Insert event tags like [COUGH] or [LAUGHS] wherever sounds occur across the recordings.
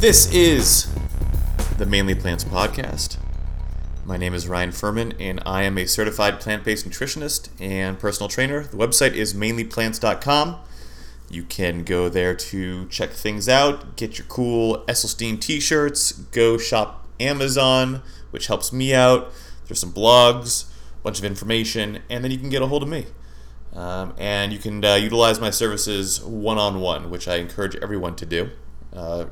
This is the Mainly Plants Podcast. My name is Ryan Furman, and I am a certified plant based nutritionist and personal trainer. The website is mainlyplants.com. You can go there to check things out, get your cool Esselstyn t shirts, go shop Amazon, which helps me out. There's some blogs, a bunch of information, and then you can get a hold of me. Um, and you can uh, utilize my services one on one, which I encourage everyone to do. Uh,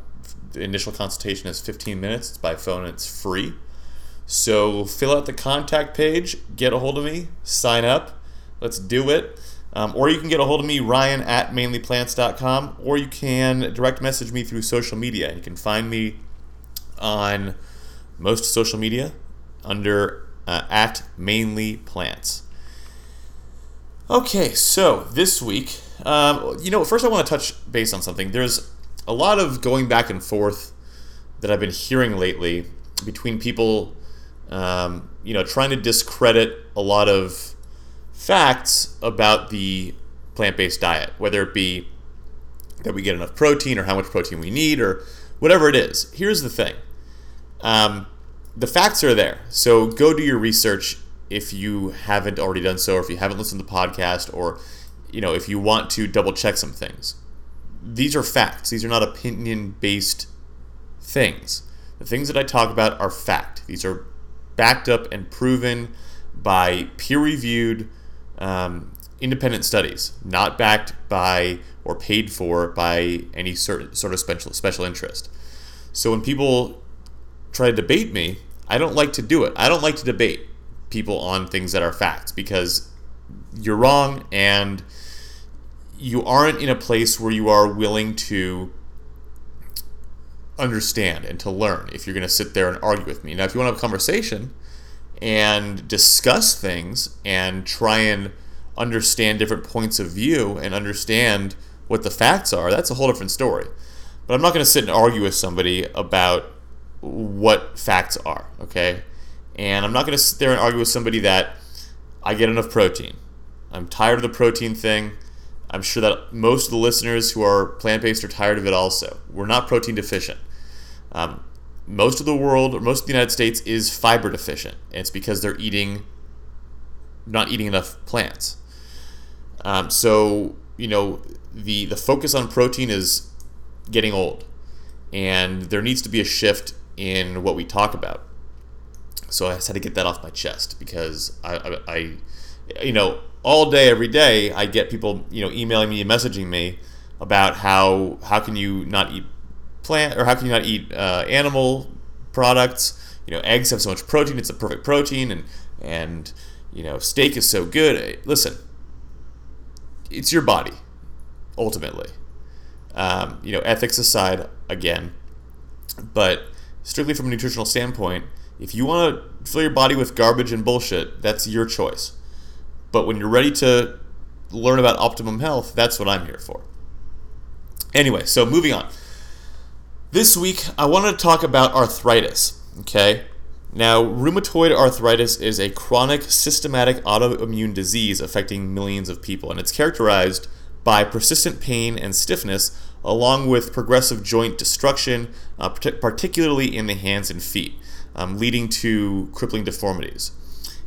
the initial consultation is 15 minutes, it's by phone, it's free. So fill out the contact page, get a hold of me, sign up, let's do it. Um, or you can get a hold of me, Ryan at mainlyplants.com, or you can direct message me through social media. You can find me on most social media under uh, at mainly plants. Okay, so this week, um, you know, first I want to touch base on something. There's a lot of going back and forth that I've been hearing lately between people, um, you know, trying to discredit a lot of facts about the plant based diet, whether it be that we get enough protein or how much protein we need or whatever it is. Here's the thing um, the facts are there. So go do your research if you haven't already done so, or if you haven't listened to the podcast, or you know, if you want to double check some things. These are facts. These are not opinion based things. The things that I talk about are fact. These are backed up and proven by peer reviewed um, independent studies, not backed by or paid for by any certain sort of special special interest. So when people try to debate me, I don't like to do it. I don't like to debate people on things that are facts because you're wrong and you aren't in a place where you are willing to understand and to learn if you're going to sit there and argue with me. Now, if you want to have a conversation and discuss things and try and understand different points of view and understand what the facts are, that's a whole different story. But I'm not going to sit and argue with somebody about what facts are, okay? And I'm not going to sit there and argue with somebody that I get enough protein. I'm tired of the protein thing. I'm sure that most of the listeners who are plant based are tired of it also. We're not protein deficient. Um, most of the world, or most of the United States, is fiber deficient. And it's because they're eating, not eating enough plants. Um, so, you know, the, the focus on protein is getting old. And there needs to be a shift in what we talk about. So I just had to get that off my chest because I, I, I you know, all day, every day, I get people, you know, emailing me and messaging me about how how can you not eat plant or how can you not eat uh, animal products? You know, eggs have so much protein; it's a perfect protein, and and you know, steak is so good. Listen, it's your body, ultimately. Um, you know, ethics aside, again, but strictly from a nutritional standpoint, if you want to fill your body with garbage and bullshit, that's your choice. But when you're ready to learn about optimum health, that's what I'm here for. Anyway, so moving on. This week, I wanted to talk about arthritis. Okay? Now, rheumatoid arthritis is a chronic systematic autoimmune disease affecting millions of people, and it's characterized by persistent pain and stiffness, along with progressive joint destruction, uh, particularly in the hands and feet, um, leading to crippling deformities.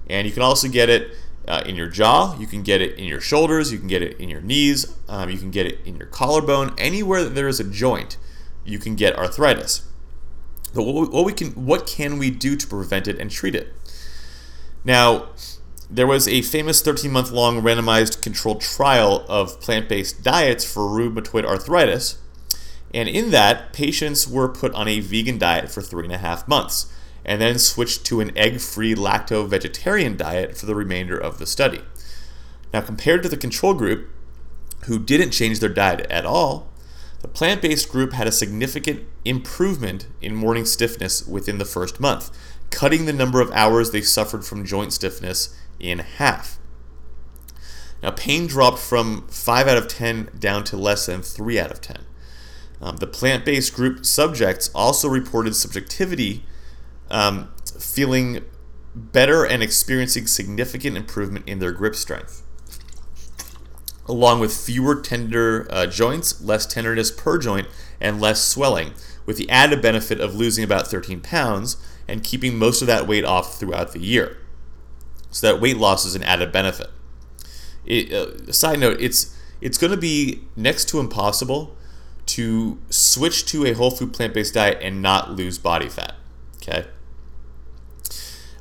And you can also get it uh, in your jaw, you can get it in your shoulders, you can get it in your knees, um, you can get it in your collarbone. Anywhere that there is a joint, you can get arthritis. But what, what we can, what can we do to prevent it and treat it? Now, there was a famous 13 month long randomized controlled trial of plant based diets for rheumatoid arthritis. And in that, patients were put on a vegan diet for three and a half months and then switched to an egg free lacto vegetarian diet for the remainder of the study. Now, compared to the control group, who didn't change their diet at all, the plant based group had a significant improvement in morning stiffness within the first month, cutting the number of hours they suffered from joint stiffness in half. Now, pain dropped from 5 out of 10 down to less than 3 out of 10. Um, the plant based group subjects also reported subjectivity um, feeling better and experiencing significant improvement in their grip strength. along with fewer tender uh, joints, less tenderness per joint, and less swelling, with the added benefit of losing about 13 pounds and keeping most of that weight off throughout the year. So that weight loss is an added benefit. It, uh, side note, it's it's going to be next to impossible to switch to a whole food plant based diet and not lose body fat. Okay.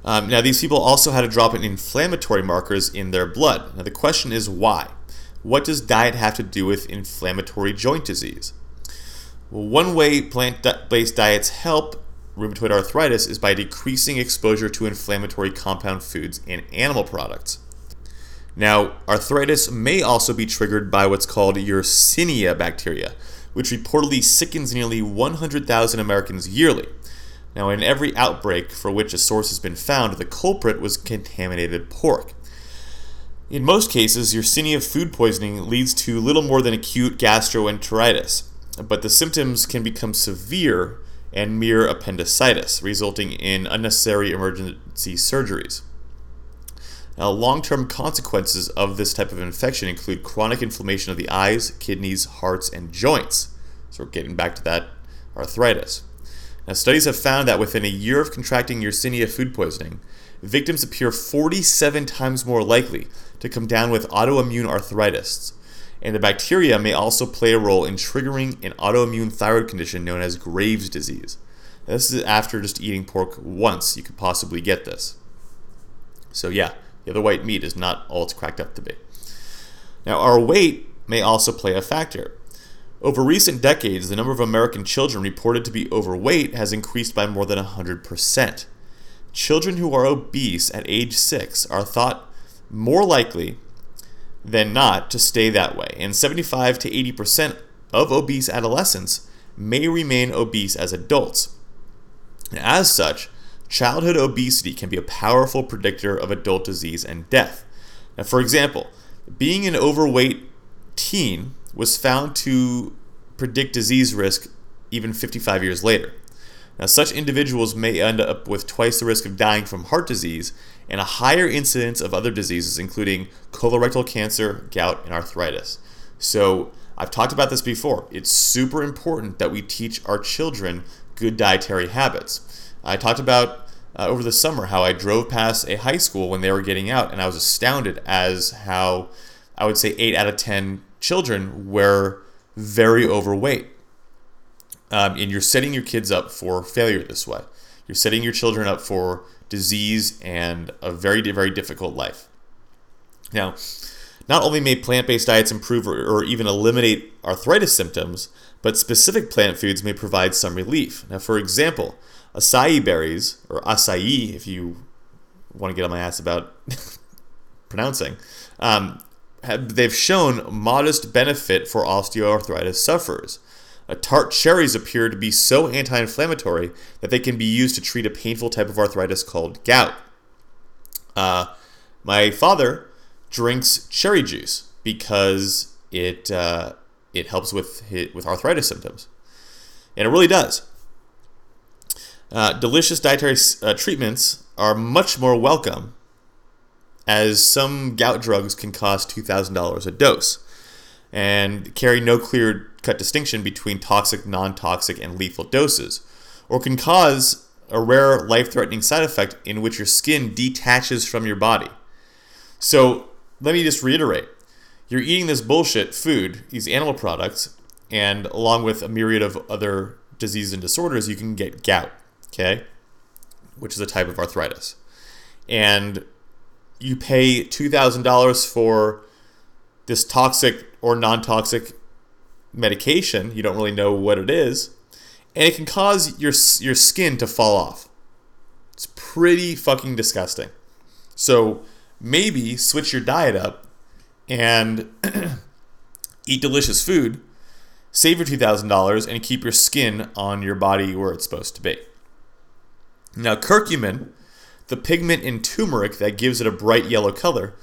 Um, now, these people also had a drop in inflammatory markers in their blood. Now, the question is why? What does diet have to do with inflammatory joint disease? Well, one way plant based diets help rheumatoid arthritis is by decreasing exposure to inflammatory compound foods and animal products. Now, arthritis may also be triggered by what's called Yersinia bacteria, which reportedly sickens nearly 100,000 Americans yearly. Now, in every outbreak for which a source has been found, the culprit was contaminated pork. In most cases, Yersinia food poisoning leads to little more than acute gastroenteritis, but the symptoms can become severe and mere appendicitis, resulting in unnecessary emergency surgeries. Now, long term consequences of this type of infection include chronic inflammation of the eyes, kidneys, hearts, and joints. So, we're getting back to that arthritis. Now, studies have found that within a year of contracting Yersinia food poisoning, victims appear 47 times more likely to come down with autoimmune arthritis. And the bacteria may also play a role in triggering an autoimmune thyroid condition known as Graves' disease. Now, this is after just eating pork once, you could possibly get this. So, yeah, the other white meat is not all it's cracked up to be. Now, our weight may also play a factor. Over recent decades, the number of American children reported to be overweight has increased by more than 100%. Children who are obese at age 6 are thought more likely than not to stay that way, and 75 to 80% of obese adolescents may remain obese as adults. As such, childhood obesity can be a powerful predictor of adult disease and death. Now, for example, being an overweight teen was found to predict disease risk even 55 years later. Now, such individuals may end up with twice the risk of dying from heart disease and a higher incidence of other diseases, including colorectal cancer, gout, and arthritis. So, I've talked about this before. It's super important that we teach our children good dietary habits. I talked about uh, over the summer how I drove past a high school when they were getting out, and I was astounded as how I would say 8 out of 10 children were very overweight. Um, and you're setting your kids up for failure this way. You're setting your children up for disease, and a very, very difficult life. Now, not only may plant based diets improve or, or, even eliminate arthritis symptoms, but specific plant foods may provide some relief. Now, for example, acai berries, or acai if you want to get on my ass about [LAUGHS] pronouncing, um, have, they've shown modest benefit for osteoarthritis sufferers. Tart cherries appear to be so anti inflammatory that they can be used to treat a painful type of arthritis called gout. Uh, my father drinks cherry juice because it, uh, it helps with, with arthritis symptoms. And it really does. Uh, delicious dietary uh, treatments are much more welcome as some gout drugs can cost $2,000 a dose and carry no clear cut distinction between toxic, non toxic, and lethal doses, or can cause a rare life threatening side effect in which your skin detaches from your body. So let me just reiterate you're eating this bullshit food, these animal products, and along with a myriad of other diseases and disorders, you can get gout, okay? Which is a type of arthritis. And you pay $2,000 for this toxic or non toxic medication. You don't really know what it is. And it can cause your, your skin to fall off. It's pretty fucking disgusting. So maybe switch your diet up and [CLEARS THROAT] eat delicious food, save your $2,000, and keep your skin on your body where it's supposed to be. Now, curcumin, the pigment in turmeric that gives it a bright yellow color,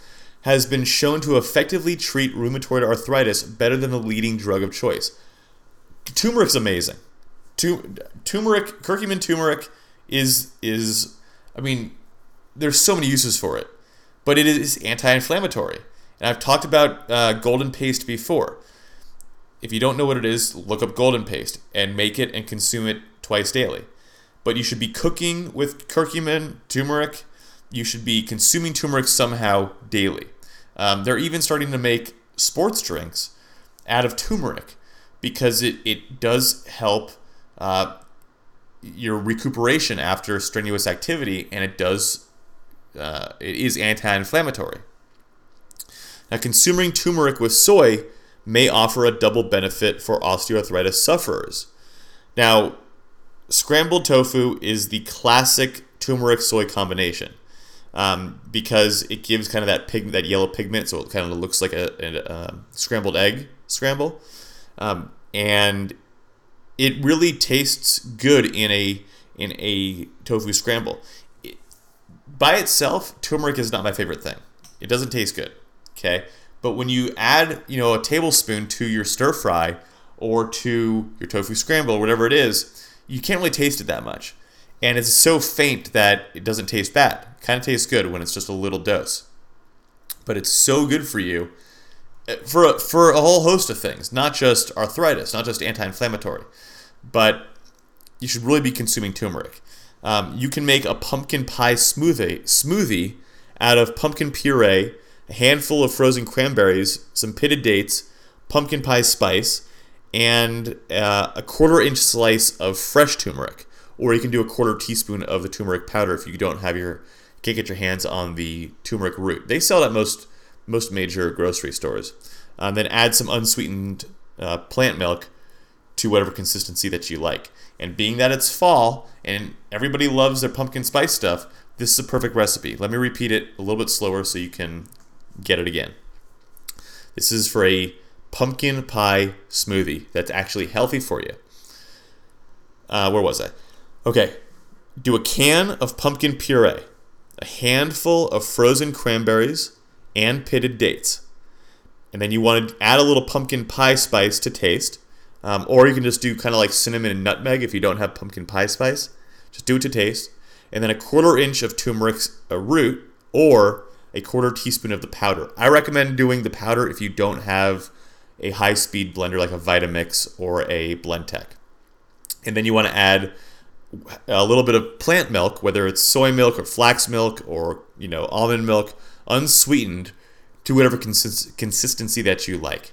has been shown to effectively treat rheumatoid arthritis better than the leading drug of choice. Turmeric's amazing. turmeric, curcumin turmeric is is I mean, there's so many uses for it, but it is anti-inflammatory. And I've talked about uh, golden paste before. If you don't know what it is, look up golden paste and make it and consume it twice daily. But you should be cooking with curcumin, turmeric. You should be consuming turmeric somehow daily. Um, they're even starting to make sports drinks out of turmeric because it, it does help uh, your recuperation after strenuous activity and it does uh, it is anti-inflammatory now consuming turmeric with soy may offer a double benefit for osteoarthritis sufferers now scrambled tofu is the classic turmeric soy combination um, because it gives kind of that pig that yellow pigment so it kind of looks like a, a, a scrambled egg scramble um, and it really tastes good in a in a tofu scramble. It, by itself, turmeric is not my favorite thing. It doesn't taste good. Okay, but when you add you know a tablespoon to your stir fry or to your tofu scramble or whatever it is, you can't really taste it that much. And it's so faint that it doesn't taste bad. kind of tastes good when it's just a little dose. But it's so good for you for a, for a whole host of things, not just arthritis, not just anti-inflammatory, but you should really be consuming turmeric. Um, you can make a pumpkin pie smoothie smoothie out of pumpkin puree, a handful of frozen cranberries, some pitted dates, pumpkin pie spice, and uh, a quarter inch slice of fresh turmeric. Or you can do a quarter teaspoon of the turmeric powder if you don't have your can't get your hands on the turmeric root. They sell it at most most major grocery stores. Um, then add some unsweetened uh, plant milk to whatever consistency that you like. And being that it's fall and everybody loves their pumpkin spice stuff, this is a perfect recipe. Let me repeat it a little bit slower so you can get it again. This is for a pumpkin pie smoothie that's actually healthy for you. Uh, where was I? Okay, do a can of pumpkin puree, a handful of frozen cranberries, and pitted dates. And then you want to add a little pumpkin pie spice to taste. Um, or you can just do kind of like cinnamon and nutmeg if you don't have pumpkin pie spice. Just do it to taste. And then a quarter inch of turmeric uh, root or a quarter teaspoon of the powder. I recommend doing the powder if you don't have a high speed blender like a Vitamix or a Blendtec. And then you want to add a little bit of plant milk, whether it's soy milk or flax milk or you know almond milk, unsweetened to whatever consist- consistency that you like.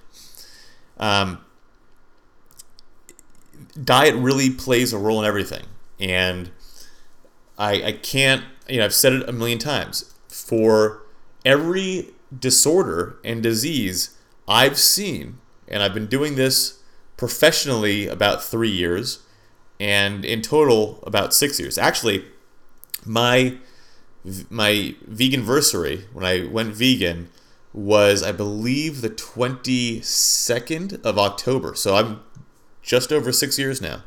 Um, diet really plays a role in everything, and I, I can't you know I've said it a million times for every disorder and disease I've seen, and I've been doing this professionally about three years, and in total about six years. Actually, my my vegan versary when I went vegan was I believe the 22nd of October. So I'm just over six years now.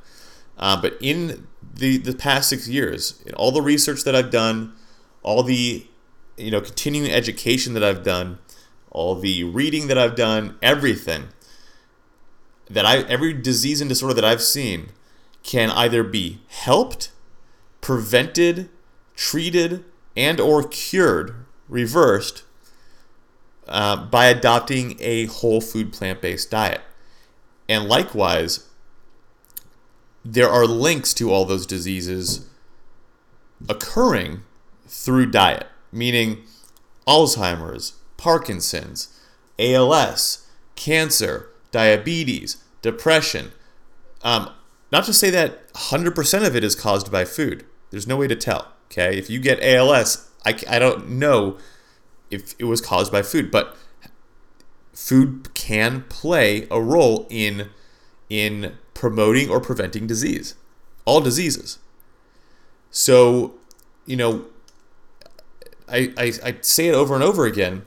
Uh, but in the the past six years, in all the research that I've done, all the you know continuing education that I've done, all the reading that I've done, everything that I every disease and disorder that I've seen can either be helped, prevented, treated, and or cured, reversed uh, by adopting a whole food plant-based diet. And likewise, there are links to all those diseases occurring through diet, meaning Alzheimer's, Parkinson's, ALS, cancer, diabetes, depression. Um, not to say that 100% of it is caused by food. There's no way to tell. Okay, if you get ALS, I, I don't know if it was caused by food, but food can play a role in in promoting or preventing disease, all diseases. So, you know, I, I, I say it over and over again.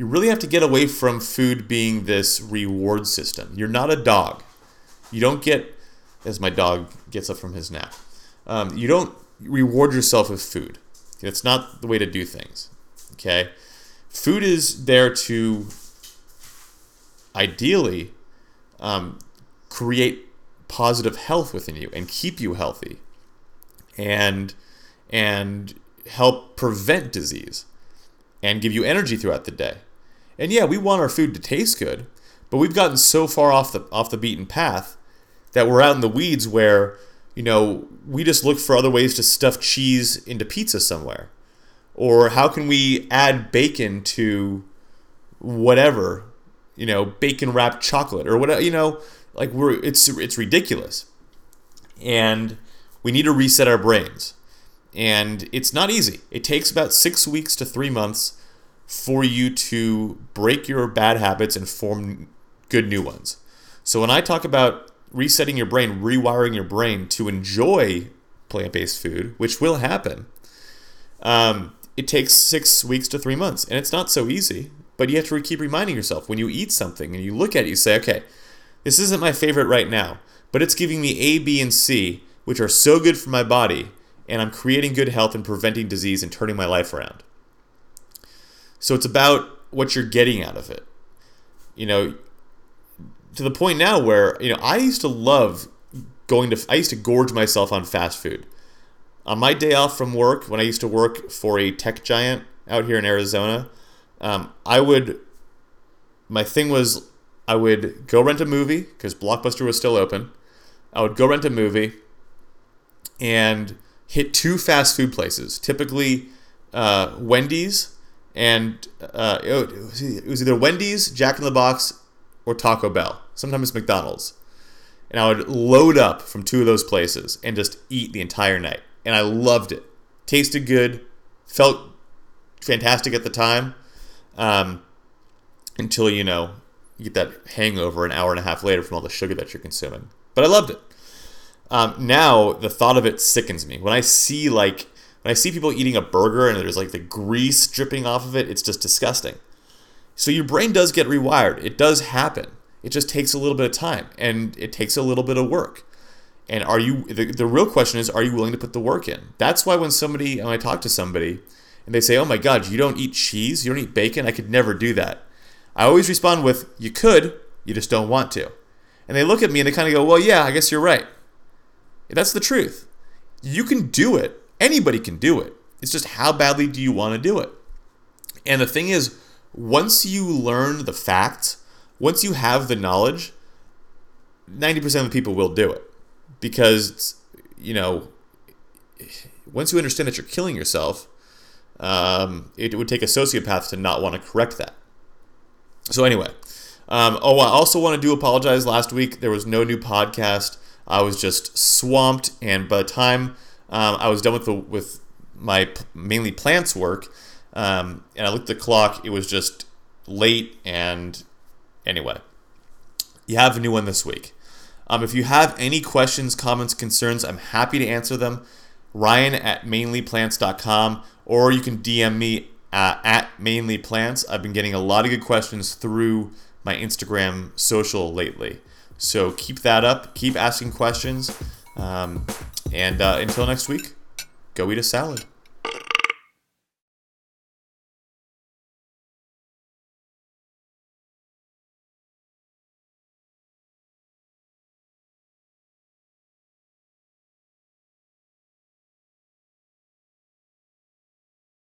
You really have to get away from food being this reward system. You're not a dog. You don't get, as my dog gets up from his nap, um, you don't reward yourself with food. It's not the way to do things. Okay? Food is there to ideally um, create positive health within you and keep you healthy and and help prevent disease and give you energy throughout the day. And yeah, we want our food to taste good, but we've gotten so far off the off the beaten path that we're out in the weeds where, you know, we just look for other ways to stuff cheese into pizza somewhere. Or how can we add bacon to whatever, you know, bacon wrapped chocolate or whatever, you know, like we're it's it's ridiculous. And we need to reset our brains. And it's not easy. It takes about 6 weeks to 3 months for you to break your bad habits and form good new ones. So when I talk about resetting your brain, rewiring your brain to enjoy plant-based food, which will happen, um, it takes six weeks to three months, and it's not so easy. But you have to keep reminding yourself when you eat something and you look at it, you say, okay, this isn't my favorite right now, but it's giving me A, B, and C, which are so good for my body, and I'm creating good health and preventing disease and turning my life around. So it's about what you're getting out of it. You know, to the point now where, you know, I used to love going to, I used to gorge myself on fast food. On my day off from work, when I used to work for a tech giant out here in Arizona, um, I would, my thing was, I would go rent a movie because Blockbuster was still open. I would go rent a movie and hit two fast food places, typically uh, Wendy's and uh, it, was, either Wendy's, Jack in the Box, or Taco Bell. Sometimes McDonald's. And I would load up from two of those places and just eat the entire night. And I loved it. Tasted good, felt fantastic at the time. Um, until you know you get that hangover an hour and a half later from all the sugar that you're consuming. But I loved it. Um, now the thought of it sickens me. When I see like when I see people eating a burger and there's like the grease dripping off of it, it's just disgusting. So your brain does get rewired. It does happen. It just takes a little bit of time and it takes a little bit of work. And are you the, the real question is are you willing to put the work in? That's why when somebody when I talk to somebody and they say, "Oh my god, you don't eat cheese? You don't eat bacon?" I could never do that. I always respond with, "You could, you just don't want to." And they look at me and they kind of go, "Well, yeah, I guess you're right." That's the truth. You can do it Anybody can do it. It's just how badly do you want to do it? And the thing is, once you learn the facts, once you have the knowledge, 90% of the people will do it. Because, you know, once you understand that you're killing yourself, um, it would take a sociopath to not want to correct that. So, anyway, um, oh, I also want to do apologize. Last week, there was no new podcast. I was just swamped, and by the time um, I was done with the with my mainly plants work, um, and I looked at the clock. It was just late, and anyway, you have a new one this week. Um, if you have any questions, comments, concerns, I'm happy to answer them. Ryan at mainlyplants.com, or you can DM me uh, at mainlyplants. I've been getting a lot of good questions through my Instagram social lately. So keep that up. Keep asking questions. Um, and uh, until next week, go eat a salad.